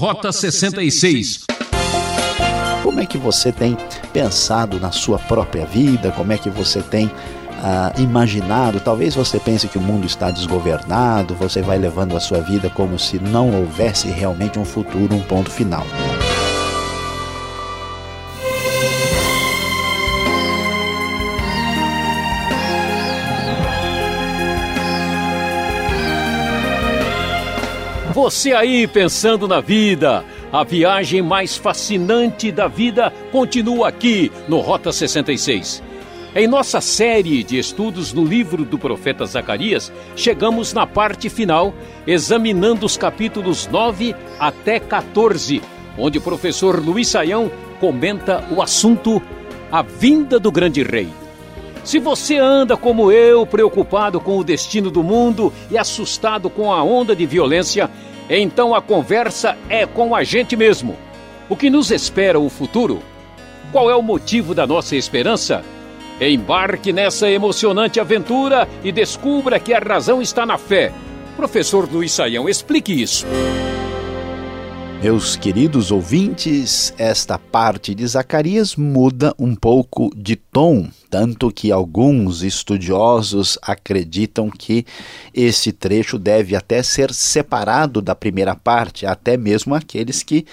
Rota 66. Como é que você tem pensado na sua própria vida? Como é que você tem ah, imaginado? Talvez você pense que o mundo está desgovernado, você vai levando a sua vida como se não houvesse realmente um futuro, um ponto final. Você aí pensando na vida, a viagem mais fascinante da vida continua aqui no Rota 66. Em nossa série de estudos no livro do profeta Zacarias, chegamos na parte final, examinando os capítulos 9 até 14, onde o professor Luiz Saião comenta o assunto A Vinda do Grande Rei. Se você anda como eu, preocupado com o destino do mundo e assustado com a onda de violência, então a conversa é com a gente mesmo. O que nos espera o futuro? Qual é o motivo da nossa esperança? Embarque nessa emocionante aventura e descubra que a razão está na fé. Professor Luiz Saião, explique isso. Meus queridos ouvintes, esta parte de Zacarias muda um pouco de tom, tanto que alguns estudiosos acreditam que esse trecho deve até ser separado da primeira parte, até mesmo aqueles que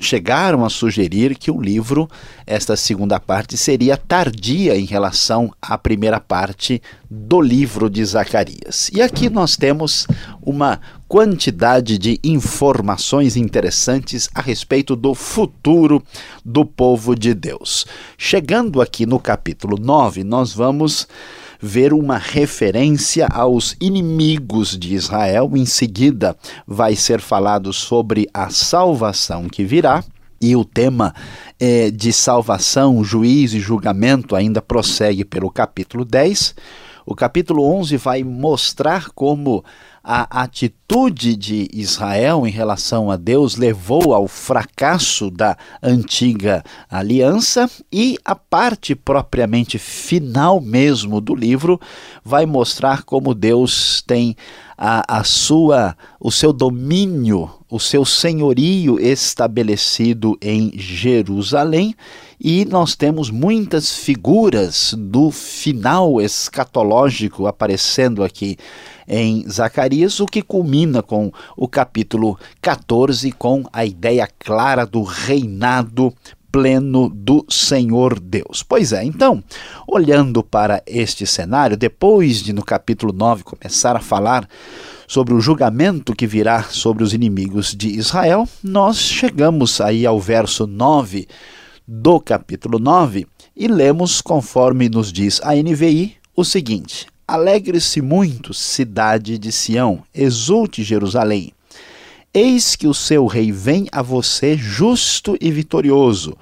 chegaram a sugerir que o livro, esta segunda parte, seria tardia em relação à primeira parte do livro de Zacarias. E aqui nós temos uma quantidade de informações interessantes a respeito do futuro do povo de Deus. Chegando aqui no capítulo 9, nós vamos ver uma referência aos inimigos de Israel. Em seguida, vai ser falado sobre a salvação que virá. E o tema é, de salvação, juízo e julgamento ainda prossegue pelo capítulo 10. O capítulo 11 vai mostrar como a atitude de Israel em relação a Deus levou ao fracasso da antiga aliança e a parte propriamente final mesmo do livro vai mostrar como Deus tem a, a sua o seu domínio, o seu senhorio estabelecido em Jerusalém e nós temos muitas figuras do final escatológico aparecendo aqui em Zacarias, o que culmina com o capítulo 14 com a ideia clara do reinado pleno do Senhor Deus. Pois é, então, olhando para este cenário, depois de no capítulo 9 começar a falar sobre o julgamento que virá sobre os inimigos de Israel, nós chegamos aí ao verso 9 do capítulo 9 e lemos, conforme nos diz a NVI, o seguinte: Alegre-se muito, cidade de Sião, exulte Jerusalém. Eis que o seu rei vem a você justo e vitorioso,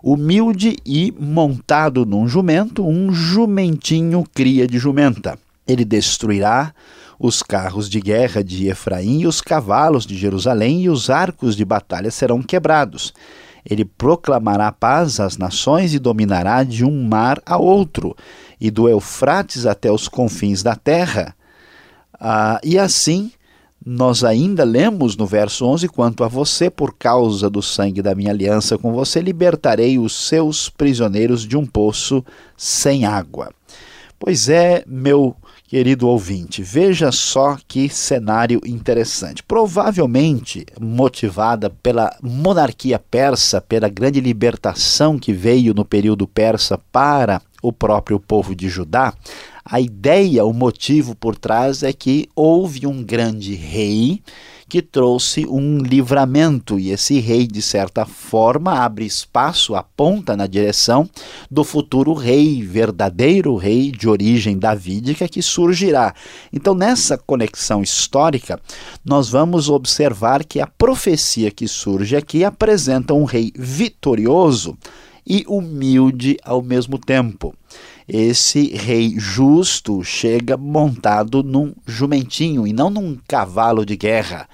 humilde e montado num jumento, um jumentinho cria de jumenta. Ele destruirá os carros de guerra de Efraim e os cavalos de Jerusalém, e os arcos de batalha serão quebrados. Ele proclamará paz às nações e dominará de um mar a outro, e do Eufrates até os confins da terra. Ah, e assim, nós ainda lemos no verso 11: Quanto a você, por causa do sangue da minha aliança com você, libertarei os seus prisioneiros de um poço sem água. Pois é, meu querido ouvinte, veja só que cenário interessante. Provavelmente motivada pela monarquia persa, pela grande libertação que veio no período persa para o próprio povo de Judá, a ideia, o motivo por trás é que houve um grande rei que trouxe um livramento, e esse rei, de certa forma, abre espaço, aponta na direção do futuro rei, verdadeiro rei de origem davídica que surgirá. Então, nessa conexão histórica, nós vamos observar que a profecia que surge aqui apresenta um rei vitorioso e humilde ao mesmo tempo esse rei justo chega montado num jumentinho e não num cavalo de guerra.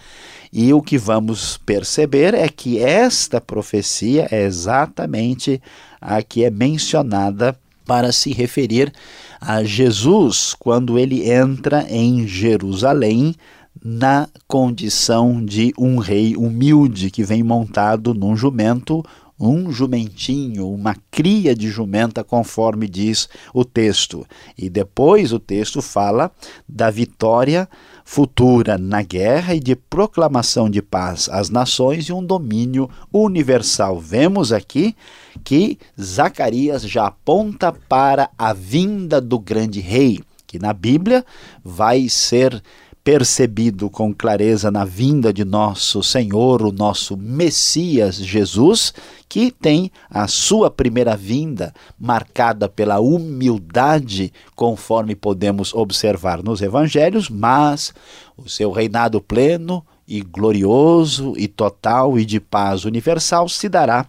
E o que vamos perceber é que esta profecia é exatamente a que é mencionada para se referir a Jesus quando ele entra em Jerusalém na condição de um rei humilde que vem montado num jumento, um jumentinho, uma cria de jumenta, conforme diz o texto. E depois o texto fala da vitória futura na guerra e de proclamação de paz às nações e um domínio universal. Vemos aqui que Zacarias já aponta para a vinda do grande rei, que na Bíblia vai ser percebido com clareza na vinda de nosso Senhor, o nosso Messias Jesus, que tem a sua primeira vinda marcada pela humildade, conforme podemos observar nos evangelhos, mas o seu reinado pleno e glorioso e total e de paz universal se dará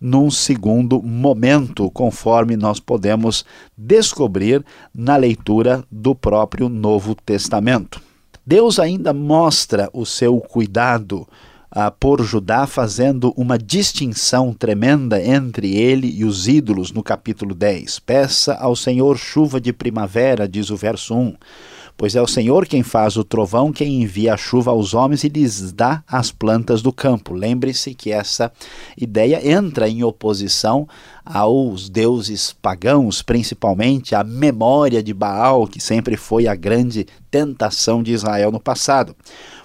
num segundo momento, conforme nós podemos descobrir na leitura do próprio Novo Testamento. Deus ainda mostra o seu cuidado ah, por Judá, fazendo uma distinção tremenda entre ele e os ídolos no capítulo 10. Peça ao Senhor chuva de primavera, diz o verso 1 pois é o Senhor quem faz o trovão, quem envia a chuva aos homens e lhes dá as plantas do campo. Lembre-se que essa ideia entra em oposição aos deuses pagãos, principalmente a memória de Baal, que sempre foi a grande tentação de Israel no passado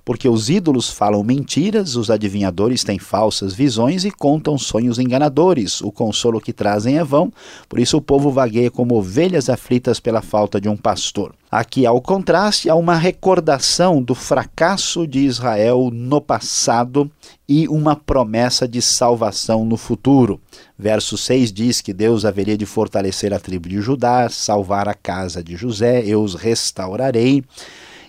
porque os ídolos falam mentiras, os adivinhadores têm falsas visões e contam sonhos enganadores. O consolo que trazem é vão, por isso o povo vagueia como ovelhas aflitas pela falta de um pastor. Aqui há o contraste, há uma recordação do fracasso de Israel no passado e uma promessa de salvação no futuro. Verso 6 diz que Deus haveria de fortalecer a tribo de Judá, salvar a casa de José, eu os restaurarei.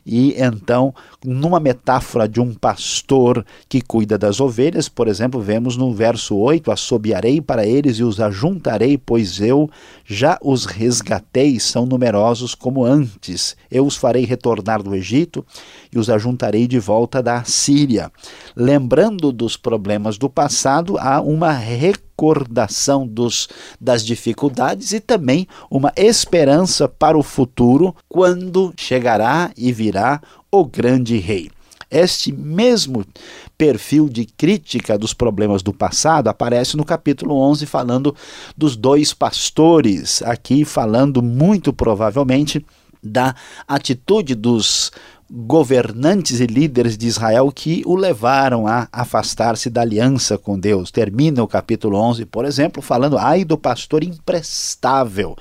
E então, numa metáfora de um pastor que cuida das ovelhas, por exemplo, vemos no verso 8: Assobiarei para eles e os ajuntarei, pois eu já os resgatei, são numerosos como antes. Eu os farei retornar do Egito e os ajuntarei de volta da Síria. Lembrando dos problemas do passado, há uma recordação dos, das dificuldades e também uma esperança para o futuro, quando chegará e virá o grande rei. Este mesmo perfil de crítica dos problemas do passado aparece no capítulo 11, falando dos dois pastores, aqui falando muito provavelmente da atitude dos governantes e líderes de Israel que o levaram a afastar-se da aliança com Deus. Termina o capítulo 11, por exemplo, falando: ai do pastor imprestável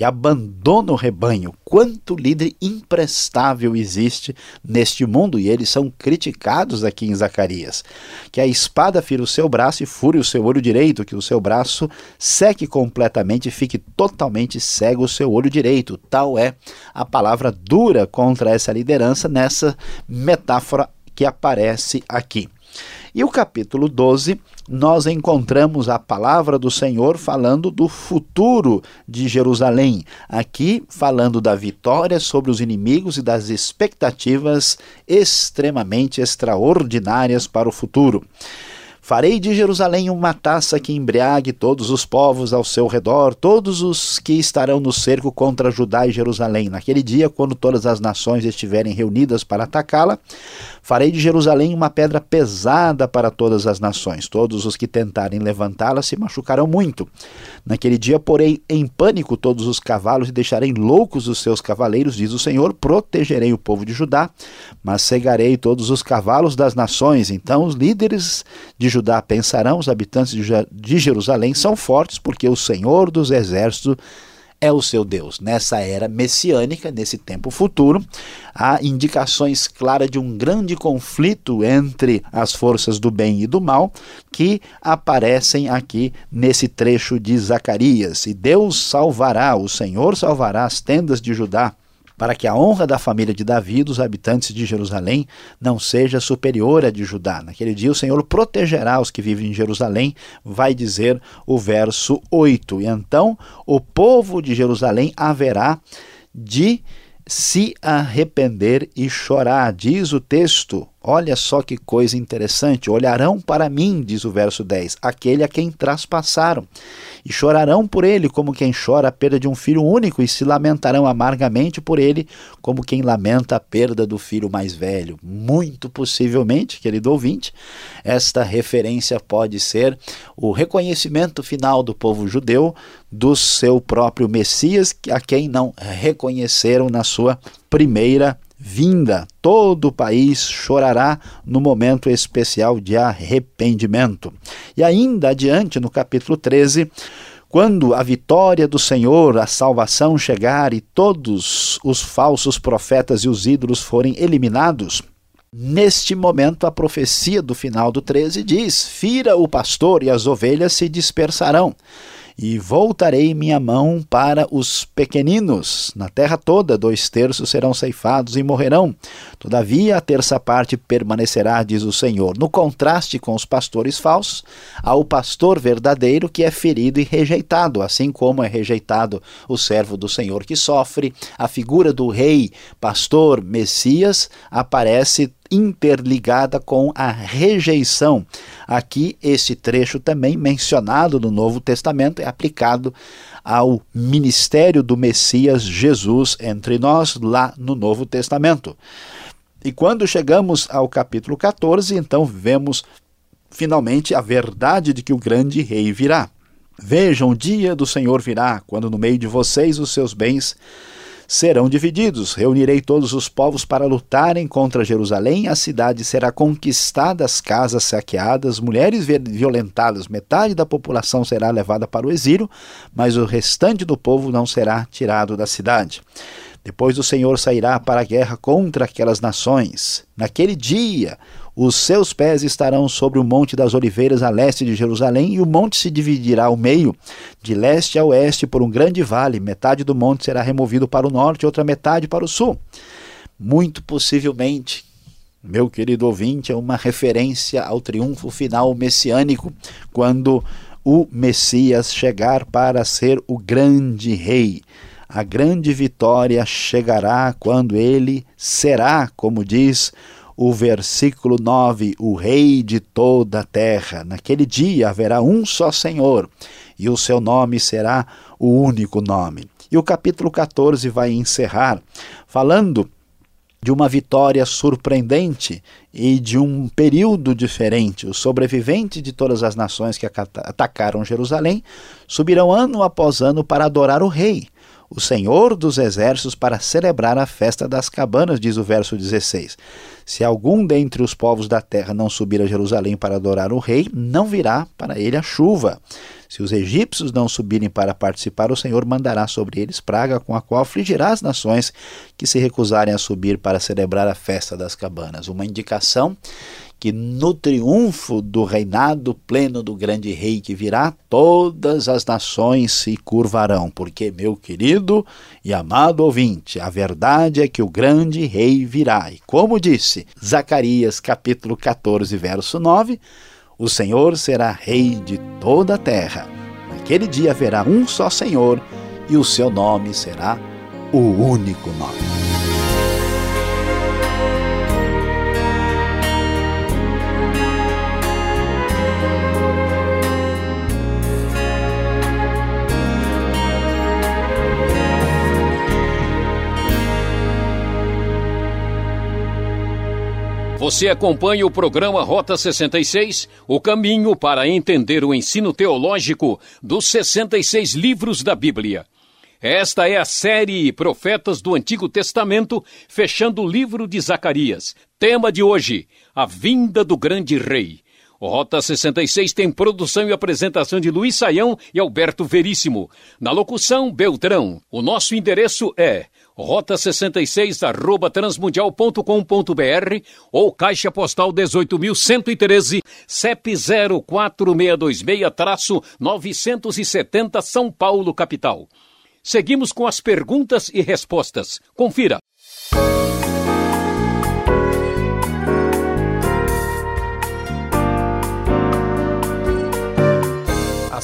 que abandona o rebanho. Quanto líder imprestável existe neste mundo e eles são criticados aqui em Zacarias. Que a espada fira o seu braço e fure o seu olho direito, que o seu braço seque completamente e fique totalmente cego o seu olho direito. Tal é a palavra dura contra essa liderança nessa metáfora que aparece aqui. E o capítulo 12, nós encontramos a palavra do Senhor falando do futuro de Jerusalém. Aqui, falando da vitória sobre os inimigos e das expectativas extremamente extraordinárias para o futuro. Farei de Jerusalém uma taça que embriague todos os povos ao seu redor, todos os que estarão no cerco contra Judá e Jerusalém. Naquele dia, quando todas as nações estiverem reunidas para atacá-la, farei de Jerusalém uma pedra pesada para todas as nações. Todos os que tentarem levantá-la se machucarão muito. Naquele dia, porei em pânico todos os cavalos e deixarei loucos os seus cavaleiros, diz o Senhor. Protegerei o povo de Judá, mas cegarei todos os cavalos das nações. Então os líderes de Judá Judá pensarão, os habitantes de Jerusalém são fortes porque o Senhor dos exércitos é o seu Deus. Nessa era messiânica, nesse tempo futuro, há indicações claras de um grande conflito entre as forças do bem e do mal que aparecem aqui nesse trecho de Zacarias. E Deus salvará, o Senhor salvará as tendas de Judá para que a honra da família de Davi, dos habitantes de Jerusalém, não seja superior à de Judá. Naquele dia o Senhor protegerá os que vivem em Jerusalém, vai dizer o verso 8. E então o povo de Jerusalém haverá de se arrepender e chorar, diz o texto. Olha só que coisa interessante. Olharão para mim, diz o verso 10, aquele a quem traspassaram, e chorarão por ele como quem chora a perda de um filho único, e se lamentarão amargamente por ele como quem lamenta a perda do filho mais velho. Muito possivelmente, querido ouvinte, esta referência pode ser o reconhecimento final do povo judeu do seu próprio Messias, a quem não reconheceram na sua primeira vinda. Todo o país chorará no momento especial de arrependimento. E ainda adiante, no capítulo 13, quando a vitória do Senhor, a salvação chegar e todos os falsos profetas e os ídolos forem eliminados, Neste momento, a profecia do final do 13 diz: Fira o pastor e as ovelhas se dispersarão e voltarei minha mão para os pequeninos. Na terra toda, dois terços serão ceifados e morrerão. Todavia, a terça parte permanecerá, diz o Senhor. No contraste com os pastores falsos, há o pastor verdadeiro que é ferido e rejeitado, assim como é rejeitado o servo do Senhor que sofre. A figura do rei, pastor, Messias aparece interligada com a rejeição. Aqui, esse trecho também mencionado no Novo Testamento é aplicado ao ministério do Messias Jesus entre nós, lá no Novo Testamento. E quando chegamos ao capítulo 14, então vemos finalmente a verdade de que o grande rei virá. Vejam, o dia do Senhor virá, quando no meio de vocês os seus bens serão divididos. Reunirei todos os povos para lutarem contra Jerusalém. A cidade será conquistada, as casas saqueadas, mulheres violentadas. Metade da população será levada para o exílio, mas o restante do povo não será tirado da cidade. Depois o Senhor sairá para a guerra contra aquelas nações. Naquele dia, os seus pés estarão sobre o Monte das Oliveiras, a leste de Jerusalém, e o monte se dividirá ao meio, de leste a oeste, por um grande vale. Metade do monte será removido para o norte, outra metade para o sul. Muito possivelmente, meu querido ouvinte, é uma referência ao triunfo final messiânico, quando o Messias chegar para ser o grande rei. A grande vitória chegará quando ele será, como diz o versículo 9: O Rei de toda a terra. Naquele dia haverá um só Senhor, e o seu nome será o único nome. E o capítulo 14 vai encerrar falando de uma vitória surpreendente e de um período diferente. Os sobreviventes de todas as nações que atacaram Jerusalém subirão ano após ano para adorar o rei o Senhor dos Exércitos para celebrar a festa das cabanas, diz o verso 16. Se algum dentre os povos da terra não subir a Jerusalém para adorar o rei, não virá para ele a chuva. Se os egípcios não subirem para participar, o Senhor mandará sobre eles praga com a qual afligirá as nações que se recusarem a subir para celebrar a festa das cabanas. Uma indicação que no triunfo do reinado pleno do grande rei que virá, todas as nações se curvarão, porque, meu querido e amado ouvinte, a verdade é que o grande rei virá. E como disse Zacarias capítulo 14, verso 9, o Senhor será rei de toda a terra. Naquele dia haverá um só Senhor, e o seu nome será o único nome. Você acompanha o programa Rota 66, o caminho para entender o ensino teológico dos 66 livros da Bíblia. Esta é a série Profetas do Antigo Testamento, fechando o livro de Zacarias. Tema de hoje: A Vinda do Grande Rei. O Rota 66 tem produção e apresentação de Luiz Saião e Alberto Veríssimo. Na locução, Beltrão. O nosso endereço é rota 66 arroba transmundial.com.br ou caixa postal 18.113 CEP 04626-970 São Paulo, capital. Seguimos com as perguntas e respostas. Confira.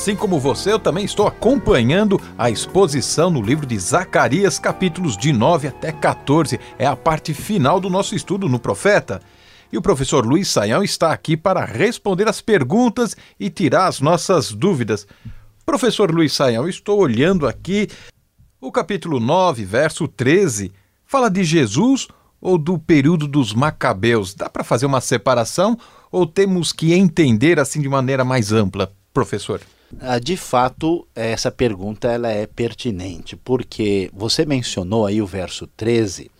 Assim como você, eu também estou acompanhando a exposição no livro de Zacarias, capítulos de 9 até 14. É a parte final do nosso estudo no Profeta. E o professor Luiz Saião está aqui para responder as perguntas e tirar as nossas dúvidas. Professor Luiz Saião, estou olhando aqui o capítulo 9, verso 13, fala de Jesus ou do período dos Macabeus? Dá para fazer uma separação ou temos que entender assim de maneira mais ampla, professor? Ah, de fato, essa pergunta ela é pertinente, porque você mencionou aí o verso 13,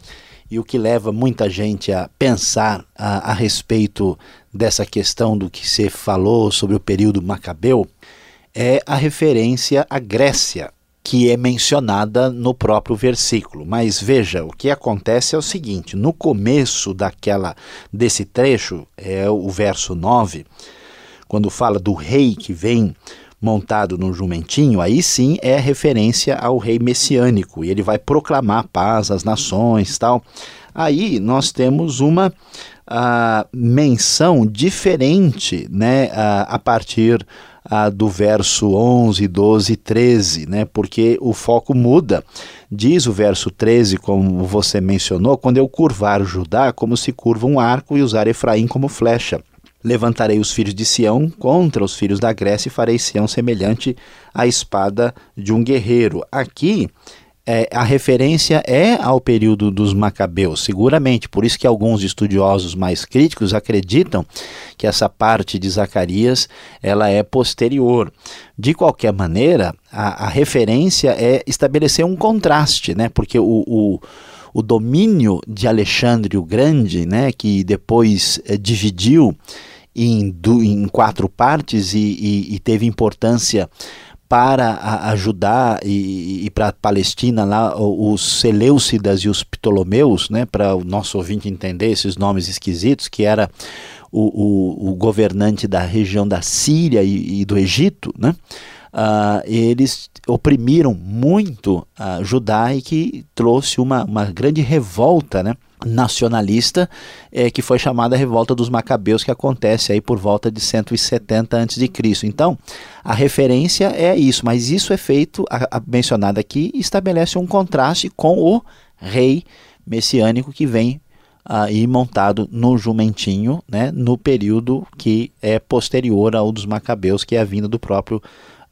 e o que leva muita gente a pensar a, a respeito dessa questão do que você falou sobre o período macabeu é a referência à Grécia, que é mencionada no próprio versículo. Mas veja, o que acontece é o seguinte: no começo daquela desse trecho, é o verso 9, quando fala do rei que vem montado no jumentinho, aí sim é referência ao rei messiânico, e ele vai proclamar paz às nações, tal. Aí nós temos uma uh, menção diferente, né, a partir ah, do verso 11, 12 e 13, né? porque o foco muda. Diz o verso 13, como você mencionou, quando eu curvar Judá como se curva um arco e usar Efraim como flecha. Levantarei os filhos de Sião contra os filhos da Grécia e farei Sião semelhante à espada de um guerreiro. Aqui é, a referência é ao período dos Macabeus, seguramente. Por isso que alguns estudiosos mais críticos acreditam que essa parte de Zacarias ela é posterior. De qualquer maneira, a, a referência é estabelecer um contraste, né? Porque o, o o domínio de Alexandre o Grande, né, que depois é, dividiu em, do, em, quatro partes e, e, e teve importância para ajudar e, e para a Palestina lá os Seleucidas e os Ptolomeus, né, para o nosso ouvinte entender esses nomes esquisitos, que era o, o, o governante da região da Síria e, e do Egito, né, uh, eles oprimiram muito a Judá e que trouxe uma, uma grande revolta, né, nacionalista é, que foi chamada Revolta dos Macabeus, que acontece aí por volta de 170 a.C. Então, a referência é isso, mas isso é feito, a, a mencionada aqui, estabelece um contraste com o rei messiânico que vem aí montado no jumentinho, né, no período que é posterior ao dos Macabeus, que é a vinda do próprio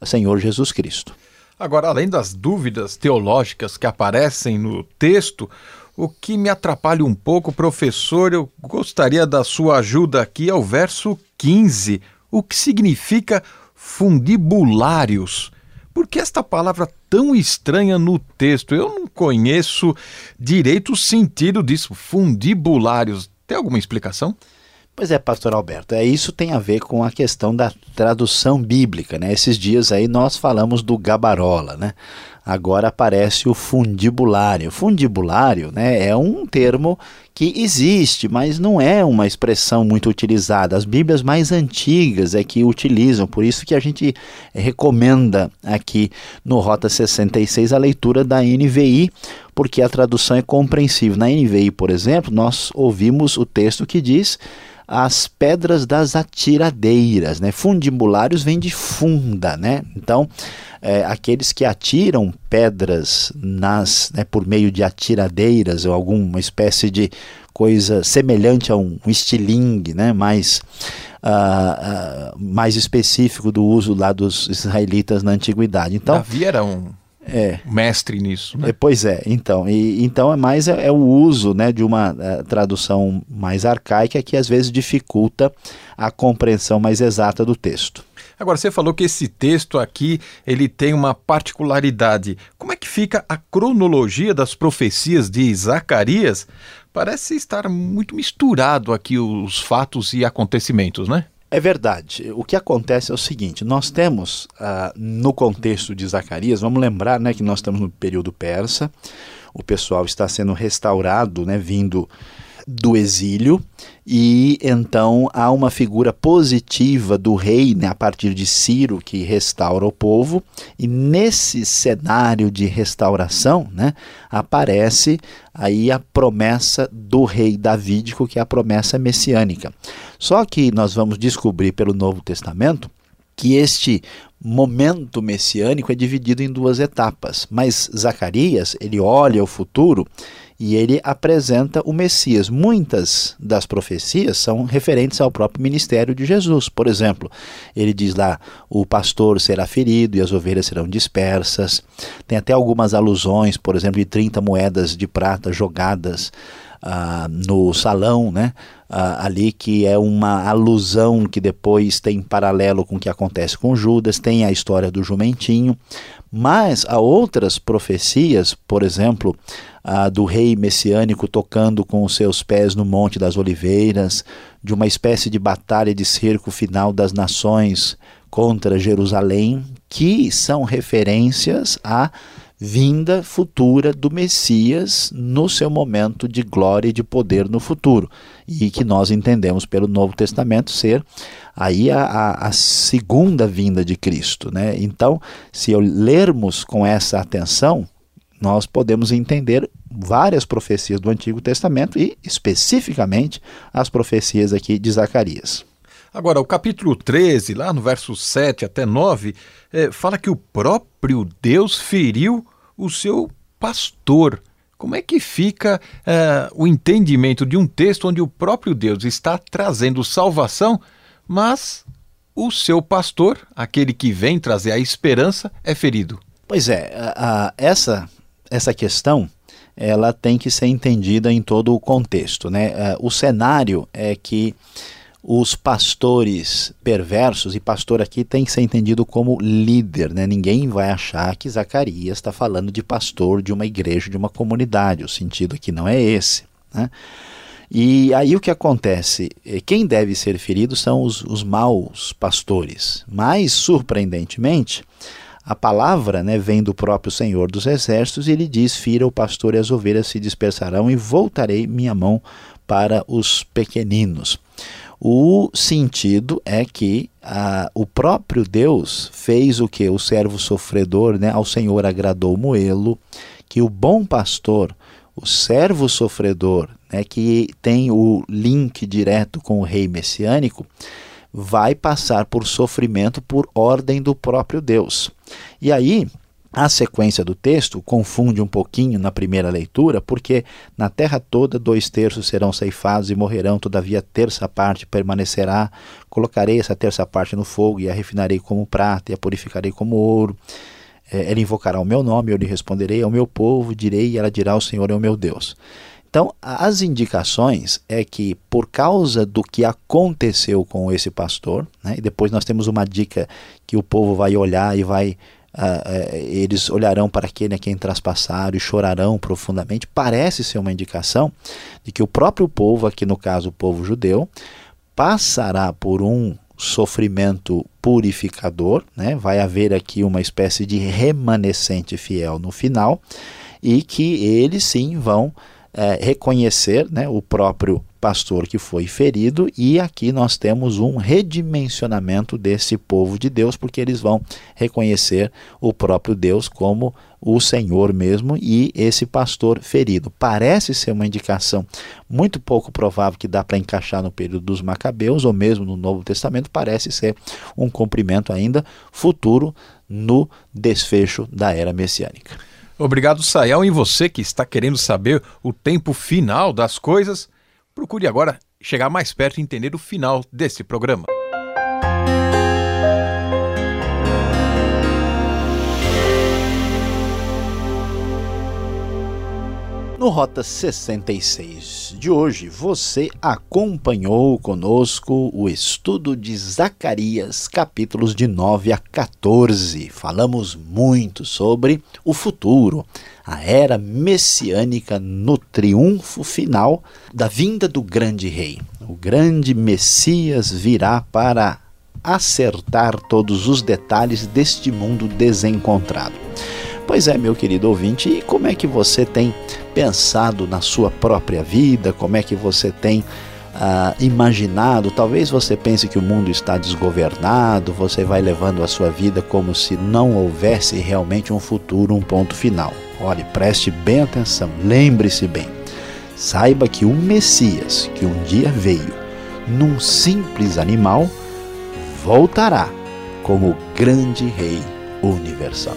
Senhor Jesus Cristo. Agora, além das dúvidas teológicas que aparecem no texto, o que me atrapalha um pouco, professor, eu gostaria da sua ajuda aqui ao verso 15. O que significa fundibulários? Por que esta palavra tão estranha no texto? Eu não conheço direito o sentido disso, fundibulários. Tem alguma explicação? Pois é, pastor Alberto, é, isso tem a ver com a questão da tradução bíblica, né? Esses dias aí nós falamos do gabarola, né? Agora aparece o fundibulário. Fundibulário, né, é um termo que existe, mas não é uma expressão muito utilizada. As Bíblias mais antigas é que utilizam, por isso que a gente recomenda aqui no Rota 66 a leitura da NVI, porque a tradução é compreensível. Na NVI, por exemplo, nós ouvimos o texto que diz as pedras das atiradeiras, né? Fundibulários vem de funda, né? Então, é, aqueles que atiram pedras nas, né, por meio de atiradeiras ou alguma espécie de coisa semelhante a um, um estilingue, né? Mais uh, uh, mais específico do uso lá dos israelitas na antiguidade. Então, Davi era um é. mestre nisso. Né? É, pois é, então. E, então é mais é, é o uso né, de uma é, tradução mais arcaica que às vezes dificulta a compreensão mais exata do texto. Agora, você falou que esse texto aqui ele tem uma particularidade. Como é que fica a cronologia das profecias de Zacarias? Parece estar muito misturado aqui os fatos e acontecimentos, né? É verdade. O que acontece é o seguinte: nós temos, ah, no contexto de Zacarias, vamos lembrar né, que nós estamos no período persa, o pessoal está sendo restaurado, né, vindo do exílio, e então há uma figura positiva do rei né, a partir de Ciro que restaura o povo, e nesse cenário de restauração né, aparece aí a promessa do rei davídico, que é a promessa messiânica. Só que nós vamos descobrir pelo Novo Testamento que este momento messiânico é dividido em duas etapas, mas Zacarias, ele olha o futuro e ele apresenta o Messias. Muitas das profecias são referentes ao próprio ministério de Jesus. Por exemplo, ele diz lá: o pastor será ferido e as ovelhas serão dispersas. Tem até algumas alusões, por exemplo, de 30 moedas de prata jogadas ah, no salão, né? Ah, ali que é uma alusão que depois tem paralelo com o que acontece com Judas, tem a história do jumentinho, mas há outras profecias, por exemplo, a do rei messiânico tocando com os seus pés no Monte das Oliveiras, de uma espécie de batalha de cerco final das nações contra Jerusalém, que são referências a vinda futura do Messias no seu momento de glória e de poder no futuro, e que nós entendemos pelo Novo Testamento ser aí a, a, a segunda vinda de Cristo. Né? Então, se lermos com essa atenção, nós podemos entender várias profecias do Antigo Testamento e especificamente as profecias aqui de Zacarias. Agora, o capítulo 13, lá no verso 7 até 9, é, fala que o próprio Deus feriu o seu pastor. Como é que fica é, o entendimento de um texto onde o próprio Deus está trazendo salvação, mas o seu pastor, aquele que vem trazer a esperança, é ferido? Pois é, a, a, essa, essa questão ela tem que ser entendida em todo o contexto. Né? É, o cenário é que os pastores perversos, e pastor aqui tem que ser entendido como líder, né? ninguém vai achar que Zacarias está falando de pastor de uma igreja, de uma comunidade, o sentido aqui não é esse. Né? E aí o que acontece? É, quem deve ser ferido são os, os maus pastores, mas surpreendentemente. A palavra né, vem do próprio Senhor dos Exércitos e ele diz: Fira o pastor e as ovelhas se dispersarão, e voltarei minha mão para os pequeninos. O sentido é que o próprio Deus fez o que? O servo sofredor, né? ao Senhor agradou moê-lo, que o bom pastor, o servo sofredor, né? que tem o link direto com o rei messiânico, vai passar por sofrimento por ordem do próprio Deus. E aí, a sequência do texto confunde um pouquinho na primeira leitura, porque na terra toda dois terços serão ceifados e morrerão, todavia terça parte permanecerá. Colocarei essa terça parte no fogo e a refinarei como prata e a purificarei como ouro. É, ela invocará o meu nome, eu lhe responderei ao meu povo, direi e ela dirá: O Senhor é o meu Deus. Então, as indicações é que por causa do que aconteceu com esse pastor, né, e depois nós temos uma dica que o povo vai olhar e vai uh, eles olharão para aquele a quem traspassaram e chorarão profundamente, parece ser uma indicação de que o próprio povo, aqui no caso o povo judeu, passará por um sofrimento purificador, né? vai haver aqui uma espécie de remanescente fiel no final, e que eles sim vão é, reconhecer né, o próprio pastor que foi ferido, e aqui nós temos um redimensionamento desse povo de Deus, porque eles vão reconhecer o próprio Deus como o Senhor mesmo e esse pastor ferido. Parece ser uma indicação muito pouco provável que dá para encaixar no período dos Macabeus ou mesmo no Novo Testamento, parece ser um cumprimento ainda futuro no desfecho da era messiânica. Obrigado, Sayal. E você que está querendo saber o tempo final das coisas, Procure agora chegar mais perto e entender o final desse programa. No Rota 66 de hoje, você acompanhou conosco o estudo de Zacarias, capítulos de 9 a 14. Falamos muito sobre o futuro, a era messiânica no triunfo final da vinda do grande rei. O grande Messias virá para acertar todos os detalhes deste mundo desencontrado. Pois é, meu querido ouvinte, e como é que você tem pensado na sua própria vida? Como é que você tem ah, imaginado? Talvez você pense que o mundo está desgovernado, você vai levando a sua vida como se não houvesse realmente um futuro, um ponto final. Olhe, preste bem atenção, lembre-se bem. Saiba que o Messias, que um dia veio num simples animal, voltará como grande Rei universal.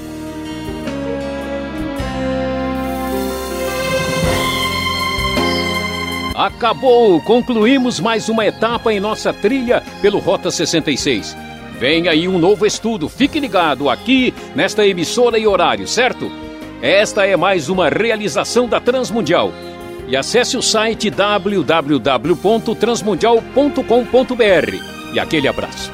Acabou! Concluímos mais uma etapa em nossa trilha pelo Rota 66. Vem aí um novo estudo, fique ligado aqui nesta emissora e horário, certo? Esta é mais uma realização da Transmundial. E acesse o site www.transmundial.com.br. E aquele abraço.